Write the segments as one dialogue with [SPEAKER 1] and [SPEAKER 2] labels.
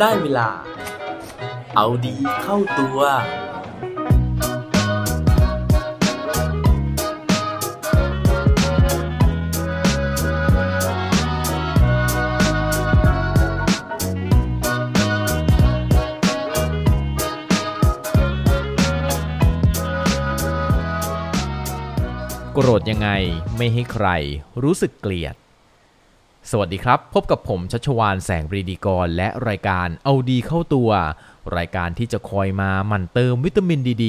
[SPEAKER 1] ได้เวลา เอาดีเข้าตัว
[SPEAKER 2] โกรธยังไงไม่ให้ใครรู้สึกเกลียด สวัสดีครับ พบกับผมชัชวานแสงปรีดีกร และรายการเอาดีเข้าตัว รายการที่จะคอยมาหมั่นเติมวิตามินดีด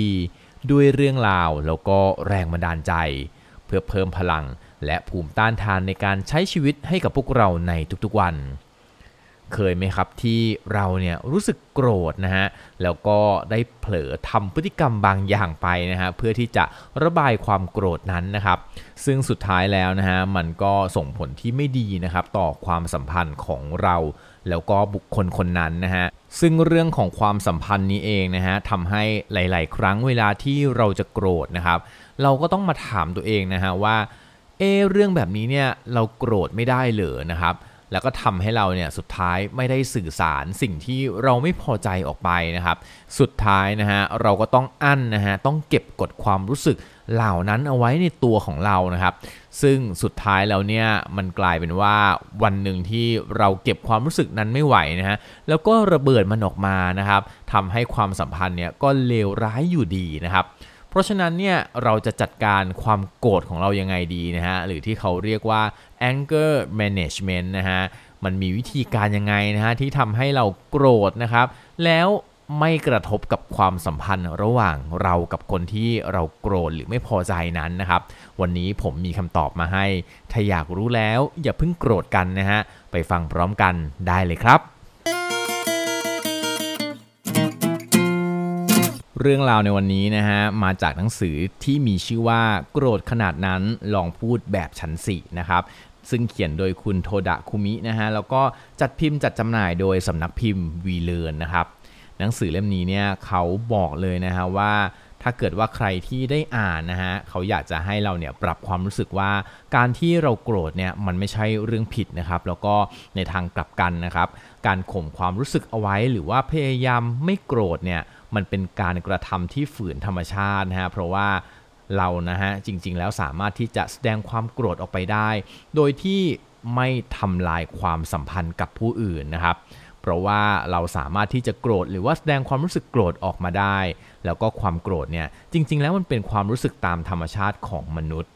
[SPEAKER 2] ด้วยเรื่องราวแล้วก็แรงบันดาลใจ เพื่อเพิ่มพลังและภูมิต้านทานในการใช้ชีวิตให้กับพวกเราในทุกๆวัน เคยไหมครับที่เราเนี่ยรู้สึกโกรธนะฮะแล้วก็ได้เผลอทำพฤติกรรมบางอย่างไปนะฮะเพื่อที่จะระบายความโกรธนั้นนะครับ ซึ่งสุดท้ายแล้วนะฮะมันก็ส่งผลที่ไม่ดีนะครับต่อความสัมพันธ์ของเราแล้วก็บุคคลคนนั้นนะฮะ ซึ่งเรื่องของความสัมพันธ์นี้เองนะฮะทำให้หลาย ๆ ครั้งเวลาที่เราจะโกรธนะครับ เราก็ต้องมาถามตัวเองนะฮะว่า เออเรื่องแบบนี้เนี่ยเราโกรธไม่ได้เหรอนะครับ แล้วก็ทำให้เราเนี่ยสุดท้ายไม่ได้สื่อสารสิ่งที่เราไม่พอใจออกไปนะครับ สุดท้ายนะฮะเราก็ต้องอั้นนะฮะต้องเก็บกดความรู้สึกเหล่านั้นเอาไว้ในตัวของเรานะครับ ซึ่งสุดท้ายแล้วเนี่ยมันกลายเป็นว่าวันหนึ่งที่เราเก็บความรู้สึกนั้นไม่ไหวนะฮะแล้วก็ระเบิดมันออกมานะครับทำให้ความสัมพันธ์เนี่ยก็เลวร้ายอยู่ดีนะครับ เพราะฉะนั้นเนี่ยเราจะจัดการความโกรธของเรายังไงดีนะฮะ หรือที่เขาเรียกว่า anger management นะฮะ มันมีวิธีการยังไงนะฮะ ที่ทำให้เราโกรธนะครับ แล้วไม่กระทบกับความสัมพันธ์ระหว่างเรากับคนที่เราโกรธหรือไม่พอใจนั้นนะครับ วันนี้ผมมีคำตอบมาให้ ถ้าอยากรู้แล้วอย่าเพิ่งโกรธกันนะฮะ ไปฟังพร้อมกันได้เลยครับ เรื่องราวในวันนี้นะฮะมาจากหนังสือที่มีชื่อว่าโกรธขนาดนั้นลองพูดแบบฉันสินะครับซึ่งเขียนโดยคุณโทดะคุมินะฮะแล้วก็จัดพิมพ์จัดจำหน่ายโดยสำนักพิมพ์วีเลนนะครับหนังสือเล่มนี้เนี่ยเขาบอกเลยนะฮะว่าถ้าเกิดว่าใครที่ได้อ่านนะฮะเขาอยากจะให้เราเนี่ยปรับความรู้สึกว่าการที่เราโกรธเนี่ยมันไม่ใช่เรื่องผิดนะครับ แล้วก็ในทางกลับกันนะครับ การข่มความรู้สึกเอาไว้หรือว่าพยายามไม่โกรธเนี่ย มันเป็นการกระทำที่ฝืนธรรมชาตินะฮะเพราะว่าเรานะฮะจริงๆ แล้วสามารถที่จะแสดงความโกรธออกไปได้ โดยที่ไม่ทำลายความสัมพันธ์กับผู้อื่นนะครับ เพราะว่าเราสามารถที่จะโกรธหรือว่าแสดงความรู้สึกโกรธออกมาได้ แล้วก็ความโกรธเนี่ยจริง ๆ แล้วมันเป็นความรู้สึกตามธรรมชาติของมนุษย์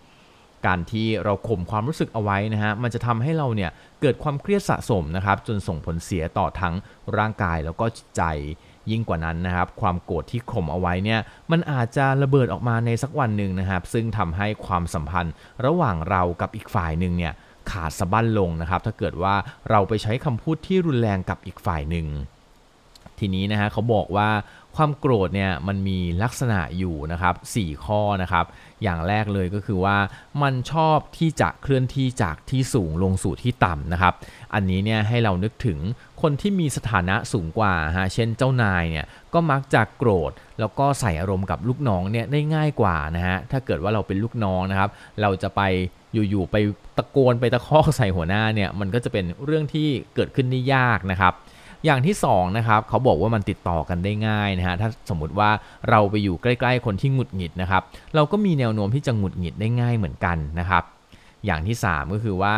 [SPEAKER 2] การที่เราข่มความรู้สึกเอาไว้นะฮะมันจะทำให้เราเนี่ยเกิดความเครียดสะสมนะครับจนส่งผลเสียต่อทั้งร่างกายแล้วก็จิตใจ ยิ่งกว่านั้นนะครับ ความโกรธที่ข่มเอาไว้เนี่ยมันอาจจะระเบิดออกมาในสักวันหนึ่งนะครับ ซึ่งทำให้ความสัมพันธ์ระหว่างเรากับอีกฝ่ายหนึ่งเนี่ยขาดสะบั้นลงนะครับ ถ้าเกิดว่าเราไปใช้คำพูดที่รุนแรงกับอีกฝ่ายหนึ่งทีนี้นะฮะเขาบอกว่า ความโกรธเนี่ยมันมีลักษณะอยู่นะครับ4ข้อนะครับ อย่างแรกเลยก็คือว่ามันชอบที่จะเคลื่อนที่จากที่สูงลงสู่ที่ต่ำนะครับ อันนี้เนี่ยให้เรานึกถึงคนที่มีสถานะสูงกว่าฮะเช่นเจ้านายเนี่ยก็มักจะโกรธ แล้วก็ใส่อารมณ์กับลูกน้องเนี่ยได้ง่ายกว่านะฮะถ้าเกิดว่าเราเป็นลูกน้องนะครับ เราจะไปอยู่ๆไปตะโกนไปตะคอกใส่หัวหน้าเนี่ยมันก็จะเป็นเรื่องที่เกิดขึ้นได้ยากนะครับ อย่างที่2นะครับเขาบอกว่ามันติดต่อกันได้ง่ายนะฮะถ้าสมมติว่าเราไปอยู่ใกล้ ๆ คนที่หงุดหงิดนะครับเราก็มีแนวโน้มที่จะหงุดหงิดได้ง่ายเหมือนกันนะครับอย่างที่ 3 ก็คือว่า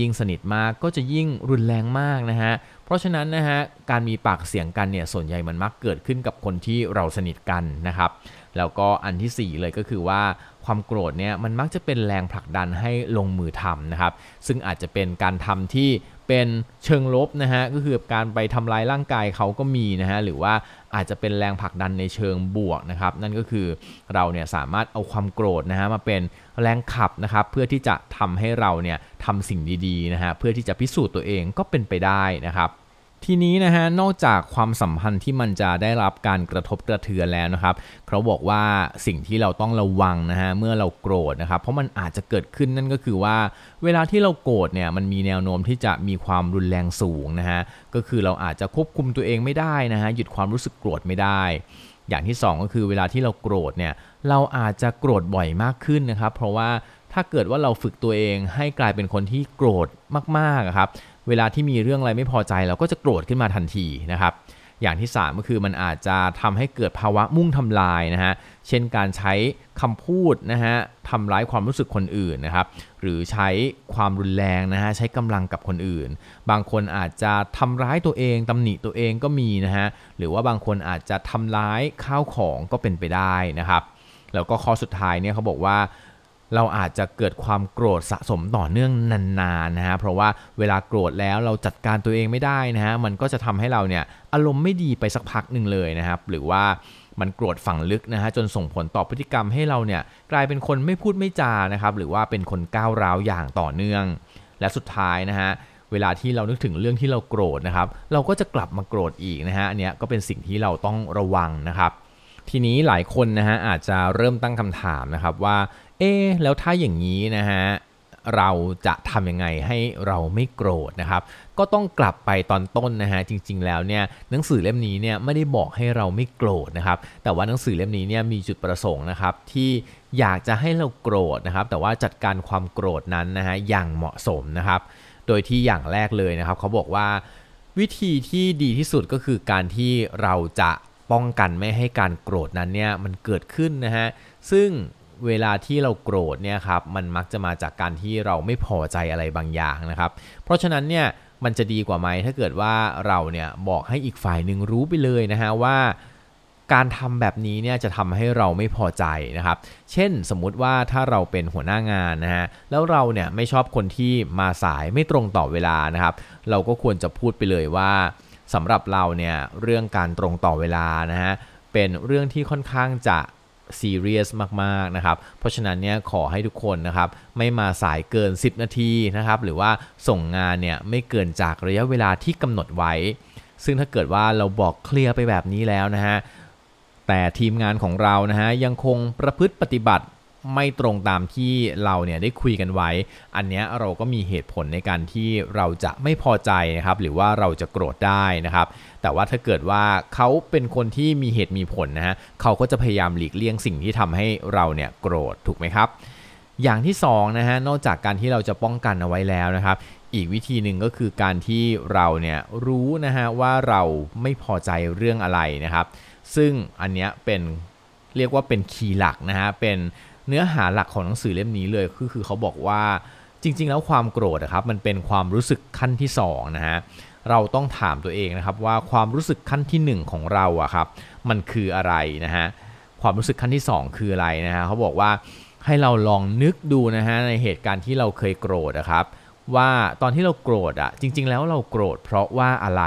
[SPEAKER 2] ยิ่งสนิทมากก็จะยิ่งรุนแรงมากนะฮะ เพราะฉะนั้นนะฮะการมีปากเสียงกันเนี่ยส่วนใหญ่มันมักเกิดขึ้นกับคนที่เราสนิทกันนะครับ แล้วก็อันที่ 4 เลยก็คือว่าความโกรธเนี่ยมันมักจะเป็นแรงผลักดันให้ลงมือทำนะครับ ซึ่งอาจจะเป็นการทำที่เป็นเชิงลบนะฮะก็คือการไปทำลายร่างกายเขาก็มีนะฮะหรือว่าอาจจะเป็นแรงผลักดันในเชิงบวกนะครับนั่นก็คือเราเนี่ยสามารถเอาความโกรธนะฮะมาเป็นแรงขับนะครับเพื่อที่จะทำให้เราเนี่ยทำสิ่งดีๆนะฮะเพื่อที่จะพิสูจน์ตัวเองก็เป็นไปได้นะครับ ทีนี้นะฮะนอกจากความสัมพันธ์ที่มันจะได้รับการกระทบกระเทือนแล้วนะครับเขาบอกว่าสิ่งที่เราต้องระวังนะฮะเมื่อเราโกรธนะครับเพราะมันอาจจะเกิดขึ้นนั่นก็คือว่า เวลาที่เราโกรธเนี่ยมันมีแนวโน้มที่จะมีความรุนแรงสูงนะฮะก็คือเราอาจจะควบคุมตัวเองไม่ได้นะฮะหยุดความรู้สึกโกรธไม่ได้ อย่างที่ 2 ก็คือเวลาที่เราโกรธเนี่ยเราอาจจะโกรธบ่อยมากขึ้นนะครับเพราะว่าถ้าเกิดว่าเราฝึกตัวเองให้กลายเป็นคนที่โกรธมากๆครับ เวลาที่มีเรื่องอะไรไม่พอใจเราก็จะโกรธขึ้นมาทันทีนะครับ อย่างที่ 3 ก็คือมันอาจจะทำให้เกิดภาวะมุ่งทำลายนะฮะ เช่นการใช้คำพูดนะฮะทำร้ายความรู้สึกคนอื่นนะครับ หรือใช้ความรุนแรงนะฮะ ใช้กำลังกับคนอื่น บางคนอาจจะทำร้ายตัวเองตำหนิตัวเองก็มีนะฮะ หรือว่าบางคนอาจจะทำร้ายข้าวของก็เป็นไปได้นะครับ แล้วก็ข้อสุดท้ายเนี่ยเขาบอกว่า เราอาจจะเกิดความโกรธสะสมต่อเนื่องนานๆนะฮะเพราะว่าเวลาโกรธแล้วเราจัดการตัวเองไม่ได้นะฮะมันก็จะทำให้เราเนี่ยอารมณ์ไม่ดีไปสักพักหนึ่งเลยนะครับหรือว่ามันโกรธฝังลึกนะฮะจนส่งผลต่อพฤติกรรมให้เราเนี่ยกลายเป็นคนไม่พูดไม่จานะครับหรือว่าเป็นคนก้าวร้าวอย่างต่อเนื่อง และสุดท้ายนะฮะเวลาที่เรานึกถึงเรื่องที่เราโกรธนะครับ เราก็จะกลับมาโกรธอีกนะฮะอันเนี้ยก็เป็นสิ่งที่เราต้องระวังนะครับ ทีนี้หลายคนนะฮะอาจจะเริ่มตั้งคำถามนะครับว่า เอ๊แล้วถ้าอย่างนี้นะฮะเราจะทำยังไงให้เราไม่โกรธนะครับ ก็ต้องกลับไปตอนต้นนะฮะจริง ๆ แล้วเนี่ยหนังสือเล่มนี้เนี่ยไม่ได้บอกให้เราไม่โกรธนะครับ แต่ว่าหนังสือเล่มนี้เนี่ยมีจุดประสงค์นะครับที่อยากจะให้เราโกรธนะครับ แต่ว่าจัดการความโกรธนั้นนะฮะอย่างเหมาะสมนะครับ โดยที่อย่างแรกเลยนะครับเขาบอกว่าวิธีที่ดีที่สุดก็คือการที่เราจะป้องกันไม่ให้การโกรธนั้นเนี่ยมันเกิดขึ้นนะฮะซึ่ง เวลาที่เราโกรธเนี่ยครับมันมักจะมาจากการที่เราไม่พอใจอะไรบางอย่างนะครับ เพราะฉะนั้นเนี่ยมันจะดีกว่าไหมถ้าเกิดว่าเราเนี่ยบอกให้อีกฝ่ายหนึ่งรู้ไปเลยนะฮะว่าการทำแบบนี้เนี่ยจะทำให้เราไม่พอใจนะครับ เช่นสมมุติว่าถ้าเราเป็นหัวหน้างานนะฮะ แล้วเราเนี่ยไม่ชอบคนที่มาสายไม่ตรงต่อเวลานะครับ เราก็ควรจะพูดไปเลยว่าสำหรับเราเนี่ยเรื่องการตรงต่อเวลานะฮะเป็นเรื่องที่ค่อนข้างจะ ซีเรียสมากๆนะครับ เพราะฉะนั้นเนี่ยขอให้ทุกคนนะครับไม่มาสายเกิน 10 นาทีนะครับหรือว่าส่งงานเนี่ยไม่เกินจากระยะเวลาที่กำหนดไว้ ซึ่งถ้าเกิดว่าเราบอกเคลียร์ไปแบบนี้แล้วนะฮะแต่ทีมงานของเรานะฮะยังคงประพฤติปฏิบัติ ไม่ตรงตามที่เราเนี่ยได้คุยกันไว้ อันเนี้ยเราก็มีเหตุผลในการที่เราจะไม่พอใจนะครับ หรือว่าเราจะโกรธได้นะครับ แต่ว่าถ้าเกิดว่าเขาเป็นคนที่มีเหตุมีผลนะฮะเขาก็จะพยายามหลีกเลี่ยงสิ่งที่ทำให้เราเนี่ยโกรธถูกไหมครับ อย่างที่2นะฮะนอกจากการที่เราจะป้องกันเอาไว้แล้วนะครับอีกวิธีหนึ่งก็คือการที่เราเนี่ยรู้นะฮะว่าเราไม่พอใจเรื่องอะไรนะครับ ซึ่งอันเนี้ยเป็นเรียกว่าเป็นคีย์หลักนะฮะเป็น เนื้อหาหลักของหนังสือเล่มนี้เลยคือคือเขาบอกว่าจริง ๆ แล้วความโกรธนะครับมันเป็นความรู้สึกขั้นที่2นะฮะเราต้องถามตัวเองนะครับว่าความรู้สึกขั้นที่ 1 ของเราอะครับมันคืออะไรนะฮะความรู้สึกขั้นที่ 2 คืออะไรนะฮะเขาบอกว่าให้เราลองนึกดูนะฮะในเหตุการณ์ที่เราเคยโกรธนะครับ ว่าตอนที่เราโกรธอะจริง ๆ แล้วเราโกรธเพราะว่าอะไร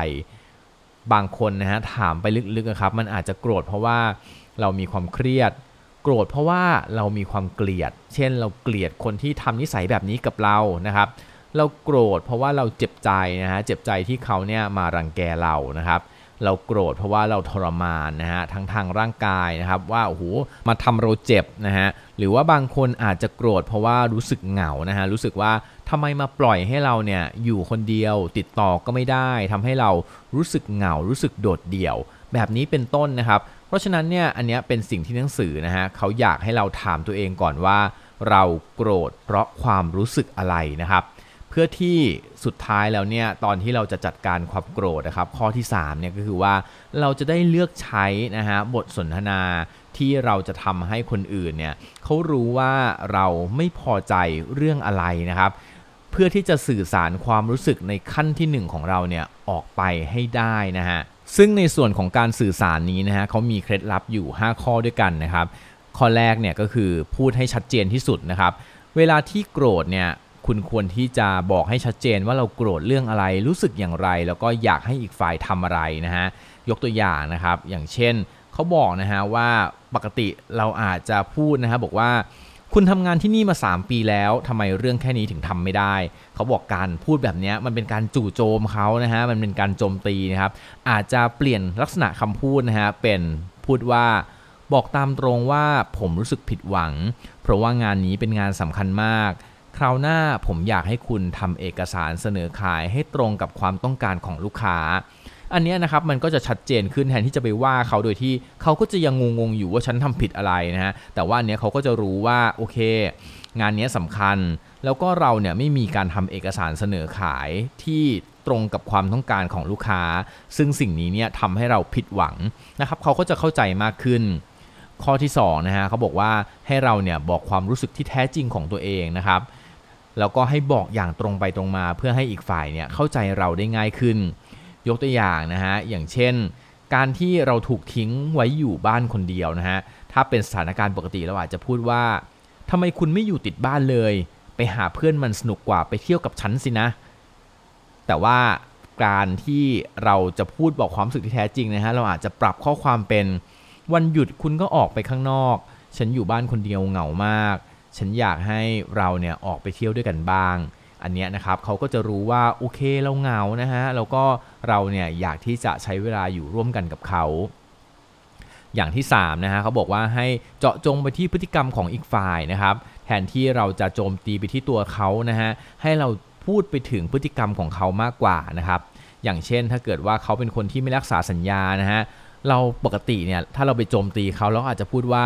[SPEAKER 2] บางคนนะฮะถามไปลึกๆนะครับมันอาจจะโกรธเพราะว่าเรามีความเครียด โกรธเพราะว่าเรามีความเกลียด เช่นเราเกลียดคนที่ทำนิสัยแบบนี้กับเรานะครับ เราโกรธเพราะว่าเราเจ็บใจนะฮะ เจ็บใจที่เขาเนี่ยมารังแกเรานะครับ เราโกรธเพราะว่าเราทรมานนะฮะทั้งทางร่างกายนะครับ ว่าโอ้โหมาทำเราเจ็บนะฮะ หรือว่าบางคนอาจจะโกรธเพราะว่ารู้สึกเหงานะฮะ รู้สึกว่าทำไมมาปล่อยให้เราเนี่ยอยู่คนเดียวติดต่อก็ไม่ได้ทำให้เรารู้สึกเหงา รู้สึกโดดเดี่ยว แบบนี้เป็นต้นนะครับ ราะฉะนั้นเนี่ยอันนี้เป็นสิ่งที่หนังสือนะฮะเขาอยากให้เราถามตัวเองก่อนว่า เราโกรธเพราะความรู้สึกอะไรนะครับ เพื่อที่สุดท้ายแล้วเนี่ยตอนที่เราจะจัดการความโกรธนะครับ ข้อที่3เนี่ยก็คือว่าเราจะได้เลือกใช้นะฮะบทสนทนาที่เราจะทำให้คนอื่นเนี่ยเขารู้ว่าเราไม่พอใจเรื่องอะไรนะครับเพื่อที่จะสื่อสารความรู้สึกในขั้นที่ 1 ของเราเนี่ยออกไปให้ได้นะฮะ ซึ่งในส่วนของการสื่อสารนี้นะฮะเขามีเคล็ดลับอยู่ 5 ข้อด้วยกันนะครับ ข้อแรกเนี่ยก็คือพูดให้ชัดเจนที่สุดนะครับ เวลาที่โกรธเนี่ยคุณควรที่จะบอกให้ชัดเจนว่าเราโกรธเรื่องอะไรรู้สึกอย่างไร แล้วก็อยากให้อีกฝ่ายทำอะไรนะฮะยกตัวอย่างนะครับ อย่างเช่นเขาบอกนะฮะว่าปกติเราอาจจะพูดนะฮะบอกว่า คุณทำงานที่นี่มา 3 ปีแล้วทำไมเรื่องแค่นี้ถึงทำไม่ได้ เขาบอกการพูดแบบนี้มันเป็นการจู่โจมเขานะฮะมันเป็นการโจมตีนะครับ อาจจะเปลี่ยนลักษณะคำพูดนะฮะเป็นพูดว่าบอกตามตรงว่าผมรู้สึกผิดหวัง เพราะว่างานนี้เป็นงานสำคัญมาก คราวหน้าผมอยากให้คุณทำเอกสารเสนอขายให้ตรงกับความต้องการของลูกค้า อันนี้นะครับมันก็จะชัดเจนขึ้นแทนที่จะไปว่าเขาโดยที่เขาก็จะยังงงๆอยู่ว่าฉันทำผิดอะไรนะฮะแต่ว่าอันเนี้ยเขาก็จะรู้ว่าโอเค งานนี้สำคัญ แล้วก็เราเนี่ยไม่มีการทำเอกสารเสนอขายที่ตรงกับความต้องการของลูกค้า ซึ่งสิ่งนี้เนี่ยทำให้เราผิดหวังนะครับเขาก็จะเข้าใจมากขึ้นข้อที่2นะฮะเขาบอกว่าให้เราเนี่ยบอกความรู้สึกที่แท้จริงของตัวเองนะครับแล้วก็ให้บอกอย่างตรงไปตรงมาเพื่อให้อีกฝ่ายเนี่ยเข้าใจเราได้ง่ายขึ้น ยกตัวอย่างนะฮะอย่างเช่น การที่เราถูกทิ้งไว้อยู่บ้านคนเดียวนะฮะถ้าเป็นสถานการณ์ปกติเราอาจจะพูดว่าทำไมคุณไม่อยู่ติดบ้านเลย ไปหาเพื่อนมันสนุกกว่าไปเที่ยวกับฉันสินะ แต่ว่าการที่เราจะพูดบอกความรู้สึกที่แท้จริงนะฮะเราอาจจะปรับข้อความเป็นวันหยุดคุณก็ออกไปข้างนอก ฉันอยู่บ้านคนเดียวเหงามาก ฉันอยากให้เราเนี่ยออกไปเที่ยวด้วยกันบ้าง อันเนี้ยนะครับเขาก็จะรู้ว่าโอเคเราเหงานะฮะแล้วก็เราเนี่ยอยากที่จะใช้เวลาอยู่ร่วมกันกับเขาอย่างที่3นะฮะเขาบอกว่าให้เจาะจงไปที่พฤติกรรมของอีกฝ่ายนะครับแทนที่เราจะโจมตีไปที่ตัวเขานะฮะให้เราพูดไปถึงพฤติกรรมของเขามากกว่านะครับอย่างเช่นถ้าเกิดว่าเขาเป็นคนที่ไม่รักษาสัญญานะฮะเราปกติเนี่ยถ้าเราไปโจมตีเขาเราอาจจะพูดว่า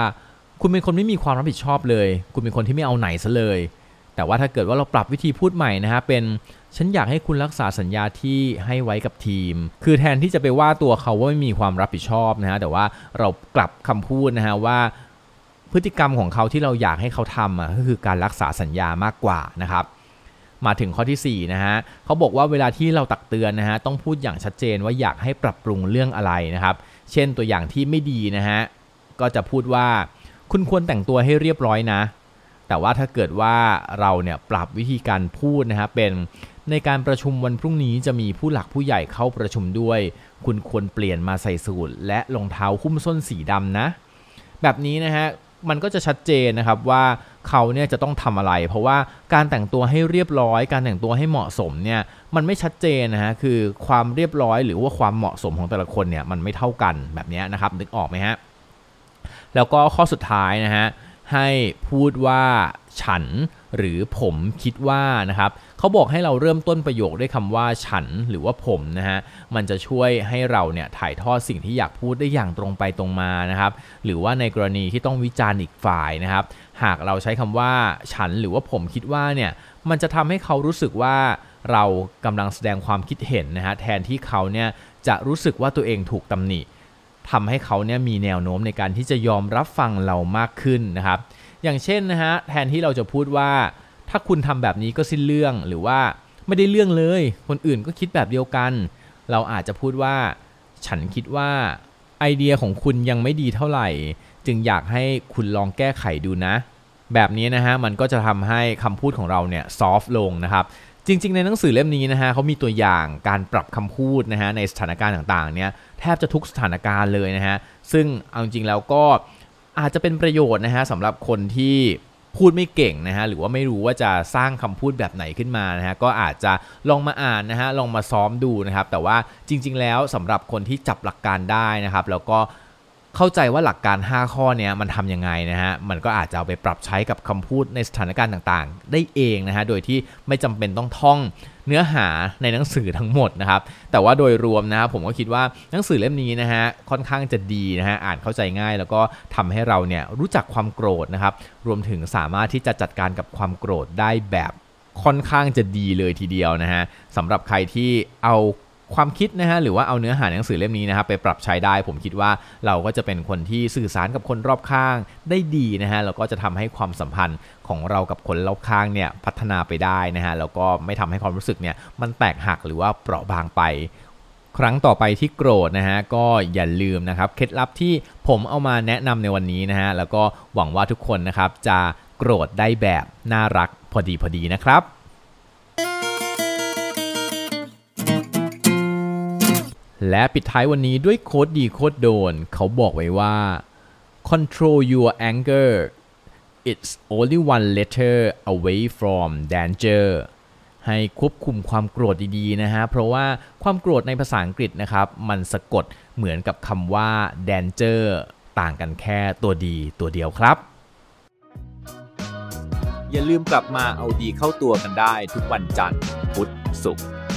[SPEAKER 2] คุณเป็นคนไม่มีความรับผิดชอบเลย คุณเป็นคนที่ไม่เอาไหนซะเลย แต่ว่าถ้าเกิดว่าเราปรับวิธีพูดใหม่นะฮะเป็นฉันอยากให้คุณรักษาสัญญาที่ให้ไว้กับทีม คือแทนที่จะไปว่าตัวเขาว่าไม่มีความรับผิดชอบนะฮะแต่ว่าเรากลับคำพูดนะฮะว่าพฤติกรรมของเขาที่เราอยากให้เขาทำอะก็คือการรักษาสัญญามากกว่านะครับ มาถึงข้อที่4นะฮะเขาบอกว่าเวลาที่เราตักเตือนนะฮะต้องพูดอย่างชัดเจนว่าอยากให้ปรับปรุงเรื่องอะไรนะครับ เช่นตัวอย่างที่ไม่ดีนะฮะก็จะพูดว่า คุณควรแต่งตัวให้เรียบร้อยนะ แต่ว่าถ้าเกิดว่าเราเนี่ยปรับวิธีการพูดนะฮะเป็นในการประชุมวันพรุ่งนี้จะมีผู้หลักผู้ใหญ่เข้าประชุมด้วย คุณควรเปลี่ยนมาใส่สูทและรองเท้าหุ้มส้นสีดำนะ แบบนี้นะฮะมันก็จะชัดเจนนะครับว่าเขาเนี่ยจะต้องทำอะไร เพราะว่าการแต่งตัวให้เรียบร้อย การแต่งตัวให้เหมาะสมเนี่ยมันไม่ชัดเจนนะฮะคือความเรียบร้อยหรือว่าความเหมาะสมของแต่ละคนเนี่ยมันไม่เท่ากันแบบนี้นะครับนึกออกไหมฮะแล้วก็ข้อสุดท้ายนะฮะ ให้พูดว่าฉัน หรือผมคิดว่านะครับเขาบอกให้เราเริ่มต้นประโยคด้วยคำว่าฉันหรือว่าผมนะฮะมันจะช่วยให้เราเนี่ยถ่ายทอดสิ่งที่อยากพูดได้อย่างตรงไปตรงมานะครับ หรือว่าในกรณีที่ต้องวิจารณ์อีกฝ่ายนะครับ หากเราใช้คำว่าฉันหรือว่าผมคิดว่าเนี่ยมันจะทำให้เขารู้สึกว่าเรากำลังแสดงความคิดเห็นนะฮะแทนที่เขาเนี่ยจะรู้สึกว่าตัวเองถูกตำหนิ ทำให้เขาเนี่ยมีแนวโน้มในการที่จะยอมรับฟังเรามากขึ้นนะครับ อย่างเช่นนะฮะแทนที่เราจะพูดว่าถ้าคุณทำแบบนี้ก็สิ้นเรื่องหรือว่าไม่ได้เรื่องเลย คนอื่นก็คิดแบบเดียวกัน เราอาจจะพูดว่า ฉันคิดว่าไอเดียของคุณยังไม่ดีเท่าไหร่ จึงอยากให้คุณลองแก้ไขดูนะ แบบนี้นะฮะมันก็จะทำให้คำพูดของเราเนี่ยซอฟลงนะครับ จริง ๆ ในหนังสือเล่มนี้นะฮะเขามีตัวอย่างการปรับคำพูดนะฮะในสถานการณ์ต่างๆเนี่ยแทบจะทุกสถานการณ์เลยนะฮะซึ่งเอาจริงแล้วก็อาจจะเป็นประโยชน์นะฮะสำหรับคนที่พูดไม่เก่งนะฮะหรือว่าไม่รู้ว่าจะสร้างคำพูดแบบไหนขึ้นมานะฮะก็อาจจะลองมาอ่านนะฮะลองมาซ้อมดูนะครับแต่ว่าจริง ๆ แล้วสำหรับคนที่จับหลักการได้นะครับแล้วก็ เข้าใจว่าหลักการ 5 ข้อเนี้ยมันทำยังไงนะฮะ มันก็อาจจะเอาไปปรับใช้กับคำพูดในสถานการณ์ต่างๆ ได้เองนะฮะ โดยที่ไม่จำเป็นต้องท่องเนื้อหาในหนังสือทั้งหมดนะครับ แต่ว่าโดยรวมนะครับผมก็คิดว่าหนังสือเล่มนี้นะฮะค่อนข้างจะดีนะฮะอ่านเข้าใจง่าย แล้วก็ทำให้เราเนี่ยรู้จักความโกรธนะครับ รวมถึงสามารถที่จะจัดการกับความโกรธได้แบบค่อนข้างจะดีเลยทีเดียวนะฮะสำหรับใครที่เอา ความคิดนะฮะหรือว่าเอาเนื้อหาหนังสือเล่มนี้นะครับไปปรับใช้ได้ ผมคิดว่าเราก็จะเป็นคนที่สื่อสารกับคนรอบข้างได้ดีนะฮะแล้วก็จะทำให้ความสัมพันธ์ของเรากับคนรอบข้างเนี่ยพัฒนาไปได้นะฮะแล้วก็ไม่ทำให้ความรู้สึกเนี่ยมันแตกหักหรือว่าเปราะบางไปครั้งต่อไปที่โกรธนะฮะก็อย่าลืมนะครับเคล็ดลับที่ผมเอามาแนะนำในวันนี้นะฮะแล้วก็หวังว่าทุกคนนะครับจะโกรธได้แบบน่ารักพอดีพอดีนะครับ และปิดท้ายวันนี้ด้วยโค้ดดีโค้ดโดน เขาบอกไว้ว่า control your anger it's only one letter away from danger ให้ควบคุมความโกรธดีๆนะฮะ เพราะว่าความโกรธในภาษาอังกฤษนะครับ มันสะกดเหมือนกับคำว่า danger ต่างกันแค่ตัวดีตัวเดียวครับ
[SPEAKER 1] อย่าลืมกลับมาเอาดีเข้าตัวกันได้ทุกวันจันทร์พุธศุกร์